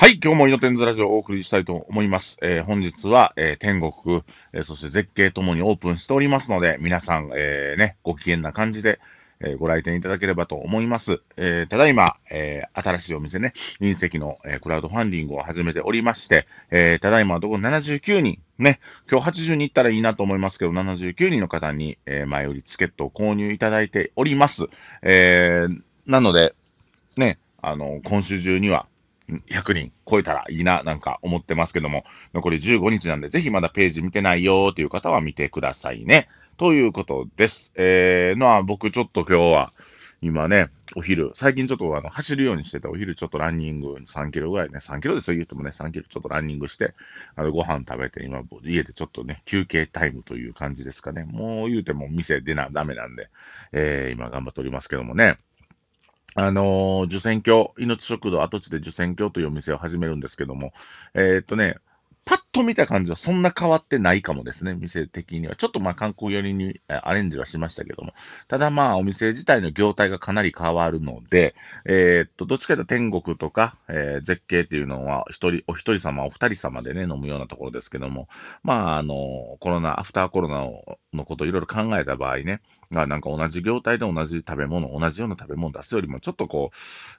はい、今日もイノテンズラジオをお送りしたいと思います。えー本日は、えー天国、えーそして絶景ともにオープンしておりますので、皆さん、えね、ご機嫌な感じで、えご来店いただければと思います。えただいま、え新しいお店ね、隕石の、えクラウドファンディングを始めておりまして、えただいまどこ79人、ね、今日80人行ったらいいなと思いますけど、79人の方に、え前売りチケットを購入いただいております。えなので、ね、あの、今週中には、100人超えたらいいな、なんか思ってますけども、残り15日なんで、ぜひまだページ見てないよーという方は見てくださいね。ということです。えー、のは僕ちょっと今日は、今ね、お昼、最近ちょっとあの走るようにしてて、お昼ちょっとランニング3キロぐらいね、3キロですよ、言ってもね、3キロちょっとランニングして、あのご飯食べて、今、家でちょっとね、休憩タイムという感じですかね。もう言うても店出な、ダメなんで、えー、今頑張っておりますけどもね。あのー受選郷、命食堂跡地で受選郷というお店を始めるんですけども、えーっとね、パッと見た感じはそんな変わってないかもですね、店的には。ちょっとまあ観光寄りにアレンジはしましたけども。ただまあお店自体の業態がかなり変わるので、えーっと、どっちかというと天国とか、えー絶景っていうのは、一人、お一人様、お二人様でね、飲むようなところですけども、まああの、コロナ、アフターコロナののことをいろいろ考えた場合ね、がなんか同じ業態で同じ食べ物、同じような食べ物出すよりも、ちょっとこ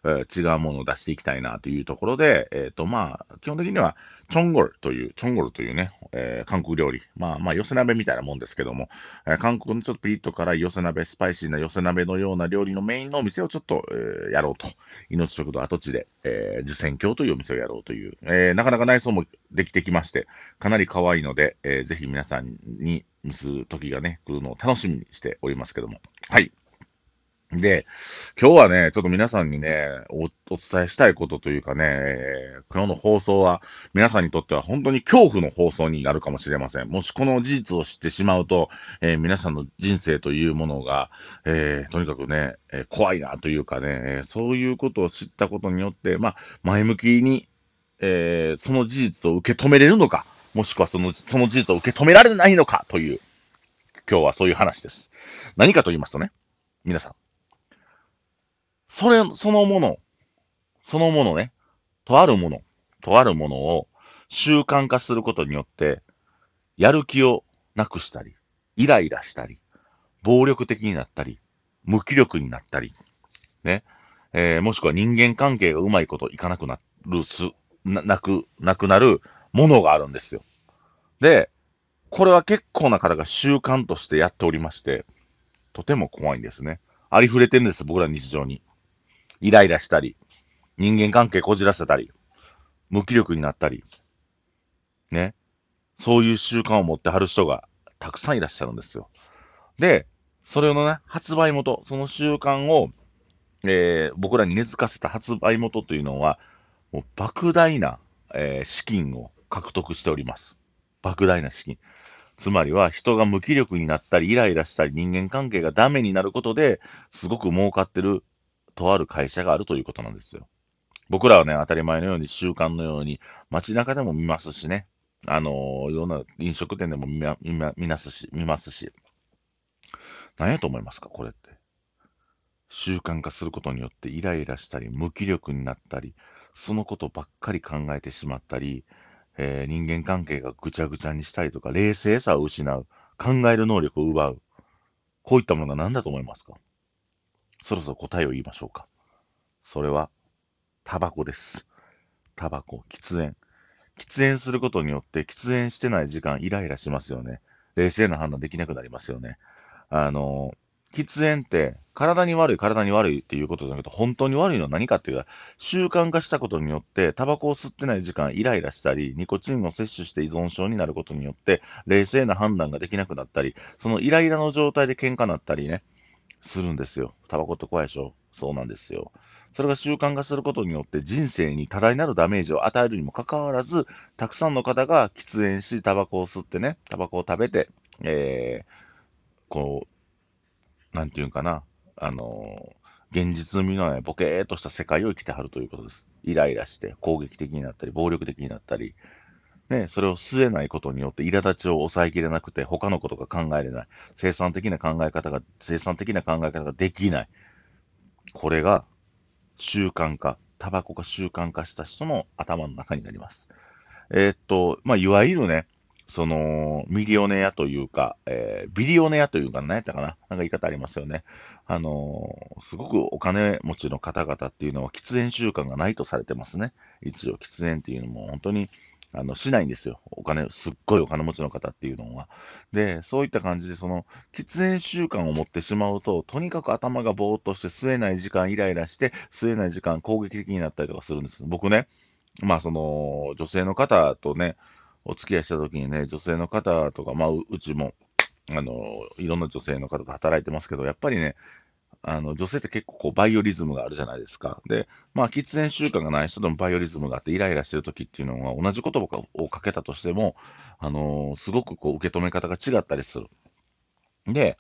う、えー違うものを出していきたいなというところで、えっ、と、まあ、基本的には、チョンゴルという、チョンゴルというね、えー韓国料理。まあ、まあ、寄せ鍋みたいなもんですけども、え韓国のちょっとピリッと辛い寄せ鍋、スパイシーな寄せ鍋のような料理のメインのお店をちょっと、えやろうと。命食堂跡地で、えー、受選郷というお店をやろうという、えなかなか内装もできてきまして、かなり可愛いので、えーぜひ皆さんに蒸す時がね、来るのを楽しみにしておりますけども。はい。で、今日はね、ちょっと皆さんにね、おお伝えしたいことというかね、えー今日の放送は、皆さんにとっては本当に恐怖の放送になるかもしれません。もしこの事実を知ってしまうと、えー皆さんの人生というものが、えーとにかくね、え怖いなというかね、えそういうことを知ったことによって、まあ、前向きに、えその事実を受け止めれるのか、もしくはその、その事実を受け止められないのかという、今日はそういう話です。何かと言いますとね、皆さん。それ、そのもの、そのものね、とあるもの、とあるものを習慣化することによって、やる気をなくしたり、イライラしたり、暴力的になったり、無気力になったり、ね、えーもしくは人間関係がうまいこといかなくなるす、な、なく、なくなるものがあるんですよ。で、これは結構な方が習慣としてやっておりまして、とても怖いんですね。ありふれてるんです、僕ら日常に。イライラしたり、人間関係こじらせたり、無気力になったり、ね。そういう習慣を持ってはる人がたくさんいらっしゃるんですよ。で、それのね、発売元、その習慣を、えー僕らに根付かせた発売元というのは、もう莫大な、えー資金を獲得しております。莫大な資金。つまりは人が無気力になったり、イライラしたり、人間関係がダメになることで、すごく儲かってるとある会社があるということなんですよ。僕らはね、当たり前のように習慣のように街中でも見ますしね。あのーいろんな飲食店でも見ま見見ますし、見ますし。何やと思いますか、これって。習慣化することによってイライラしたり、無気力になったり、そのことばっかり考えてしまったり、えー人間関係がぐちゃぐちゃにしたりとか、冷静さを失う、考える能力を奪う。こういったものが何だと思いますか？そろそろ答えを言いましょうか。それは、タバコです。タバコ、喫煙。喫煙することによって、喫煙してない時間、イライラしますよね。冷静な判断できなくなりますよね。あの、喫煙って、体に悪い、体に悪いっていうことじゃなくて、本当に悪いのは何かっていうと、習慣化したことによって、タバコを吸ってない時間、イライラしたり、ニコチンを摂取して依存症になることによって、冷静な判断ができなくなったり、そのイライラの状態で喧嘩なったりね、するんですよ。タバコって怖いでしょ？そうなんですよ。それが習慣化することによって人生に多大なるダメージを与えるにもかかわらず、たくさんの方が喫煙し、タバコを吸ってね、タバコを食べて、えー、こう、なんていうんかな、あの現実味のないボケーっとした世界を生きてはるということです。イライラして攻撃的になったり、暴力的になったり、ね、それを吸えないことによって苛立ちを抑えきれなくて、他のことが考えれない。生産的な考え方が、生産的な考え方ができない。これが習慣化タバコが習慣化した人の頭の中になります。えー、っと、まあ、いわゆるね、その、ミリオネアというか、えー、ビリオネアというか、何やったかな？なんか言い方ありますよね。あのー、すごくお金持ちの方々っていうのは喫煙習慣がないとされてますね。一応、喫煙っていうのも本当に、あの、しないんですよ。お金、すっごいお金持ちの方っていうのは。で、そういった感じで、その、喫煙習慣を持ってしまうと、とにかく頭がぼーっとして吸えない時間イライラして、吸えない時間攻撃的になったりとかするんです。僕ね、まあその、女性の方とね、お付き合いしたときにね、女性の方とか、まあ、うちも、あの、いろんな女性の方と働いてますけど、やっぱりね、あの、女性って結構こう、バイオリズムがあるじゃないですか。で、まあ、喫煙習慣がない人でもバイオリズムがあって、イライラしてる時っていうのは、同じ言葉をかけたとしても、あのすごくこう、受け止め方が違ったりする。で、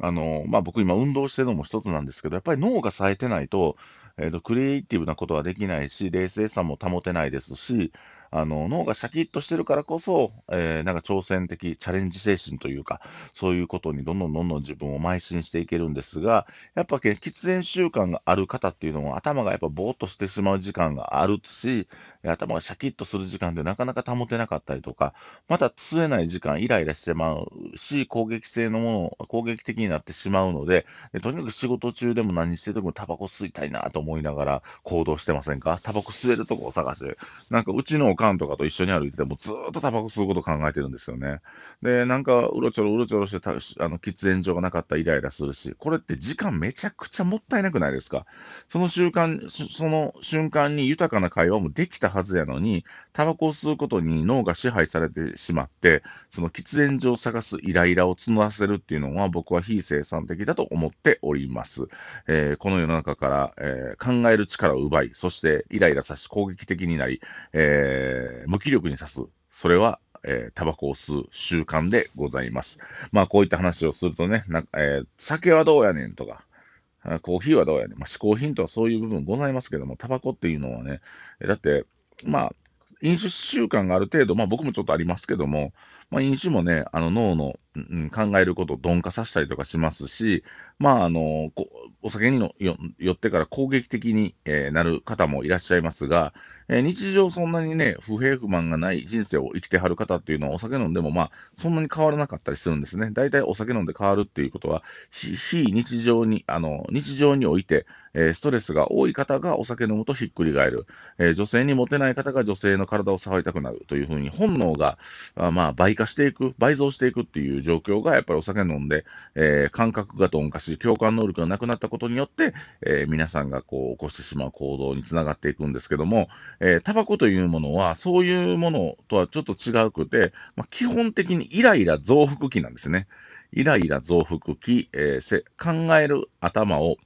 あのまあ、僕今運動してるのも一つなんですけど、やっぱり脳が冴えてないと、えーと、クリエイティブなことはできないし、冷静さも保てないですし、あの脳がシャキッとしてるからこそ、えー、なんか挑戦的、チャレンジ精神というか、そういうことにどんどんどんどん自分を邁進していけるんですが、やっぱ喫煙習慣がある方っていうのは、頭がやっぱぼーっとしてしまう時間があるし、頭がシャキッとする時間でなかなか保てなかったりとか、また吸えない時間、イライラしてまうし、攻撃性のもの、攻撃的になってしまうので、とにかく仕事中でも何しててもタバコ吸いたいなと思いながら行動してませんか？タバコ吸えるとこを探して、なんかうちのカンとかと一緒に歩いてても、ずっとタバコ吸うこと考えてるんですよね。で、なんか、うろちょろうろちょろしてた、あの、喫煙所がなかったらイライラするし、これって時間めちゃくちゃもったいなくないですか？その習慣、その瞬間に豊かな会話もできたはずやのに、タバコを吸うことに脳が支配されてしまって、その喫煙所を探すイライラを募らせるっていうのは、僕は非生産的だと思っております。えー、この世の中から、えー、考える力を奪い、そしてイライラさし攻撃的になり、えー、無気力に刺す。それは、えー、タバコを吸う習慣でございます。まあ、こういった話をするとね、なえー、酒はどうやねんとか、コーヒーはどうやねん。まあ、嗜好品とはそういう部分ございますけども、タバコっていうのはね、だって、まあ、飲酒習慣がある程度、まあ僕もちょっとありますけども、まあ飲酒もね、あの脳の、うん、考えることを鈍化させたりとかしますし、まああの、お酒にのよよってから攻撃的に、えー、なる方もいらっしゃいますが、えー、日常そんなにね、不平不満がない人生を生きてはる方っていうのはお酒飲んでもまあそんなに変わらなかったりするんですね。大体お酒飲んで変わるっていうことは、非日常に、あの、日常において、えー、ストレスが多い方がお酒飲むとひっくり返る。え女性にモテない方が女性の体を触りたくなるというふうに、本能が、あまあ、倍化していく、倍増していくっていう状況が、やっぱりお酒飲んで、えー、感覚が鈍化し、共感能力がなくなったことによって、えー、皆さんがこう、起こしてしまう行動につながっていくんですけども、えー、タバコというものは、そういうものとはちょっと違うくて、まあ、基本的にイライラ増幅期なんですね。イライラ増幅期、えー、考える頭を、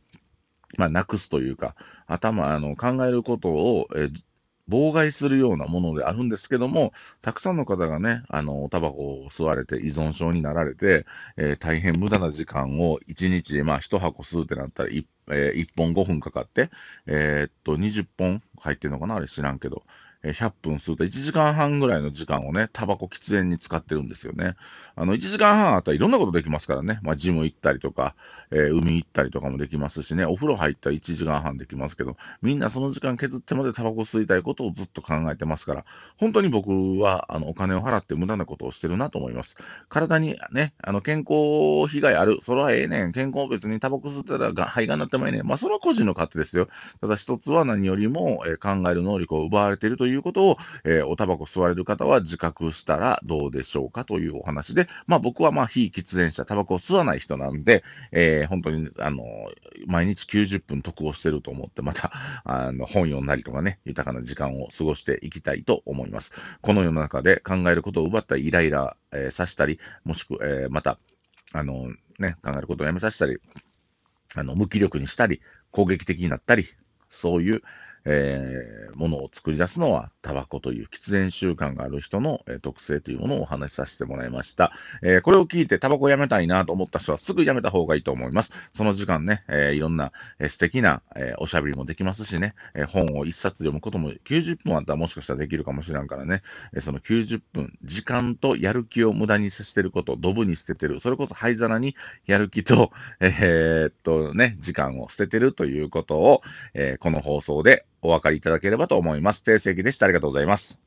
まあ、なくすというか、頭、あの、考えることを、えー妨害するようなものであるんですけども、たくさんの方がね、あの、タバコを吸われて依存症になられて、えー、大変無駄な時間を1日、まあ、1箱吸うってなったら1、えー、1本5分かかって、えー、っと、20本入ってるのかなあれ知らんけど、100分吸うと1時間半ぐらいの時間をね、タバコ喫煙に使ってるんですよね。あの、1時間半あったらいろんなことできますからね。まあ、ジム行ったりとか、えー、海行ったりとかもできますしね、お風呂入ったら1時間半できますけど、みんなその時間削ってまでタバコ吸いたいことをずっと考えてますから、本当に僕は、あの、お金を払って無駄なことをしてるなと思います。体にね、あの、健康被害ある。それはええねん。健康別にタバコ吸ったらが肺がんなってもええねん。まあ、それは個人の勝手ですよ。ただ一つは何よりも、えー、考える能力を奪われているといういうことを、えー、おタバコ吸われる方は自覚したらどうでしょうかというお話で、まあ僕はまあ非喫煙者、タバコを吸わない人なんで、えー、本当に、あの、毎日90分得をしてると思って、また、あの、本読んだりとかね、豊かな時間を過ごしていきたいと思います。この世の中で考えることを奪った、イライラ、えー、さしたり、もしくは、えー、また、あの、ね、考えることをやめさせたり、あの、無気力にしたり、攻撃的になったり、そういう、えー、ものを作り出すのはタバコという喫煙習慣がある人の、えー、特性というものをお話しさせてもらいました。えー、これを聞いてタバコやめたいなと思った人はすぐやめた方がいいと思います。その時間ね、えー、いろんな、えー、素敵な、えー、おしゃべりもできますしね、えー、本を一冊読むことも90分あったらもしかしたらできるかもしれんからね、えー、その90分、時間とやる気を無駄にしてること、ドブに捨ててる、それこそ灰皿にやる気と、えー、っとね、時間を捨ててるということを、えー、この放送でお分かりいただければと思います。定石でした。ありがとうございます。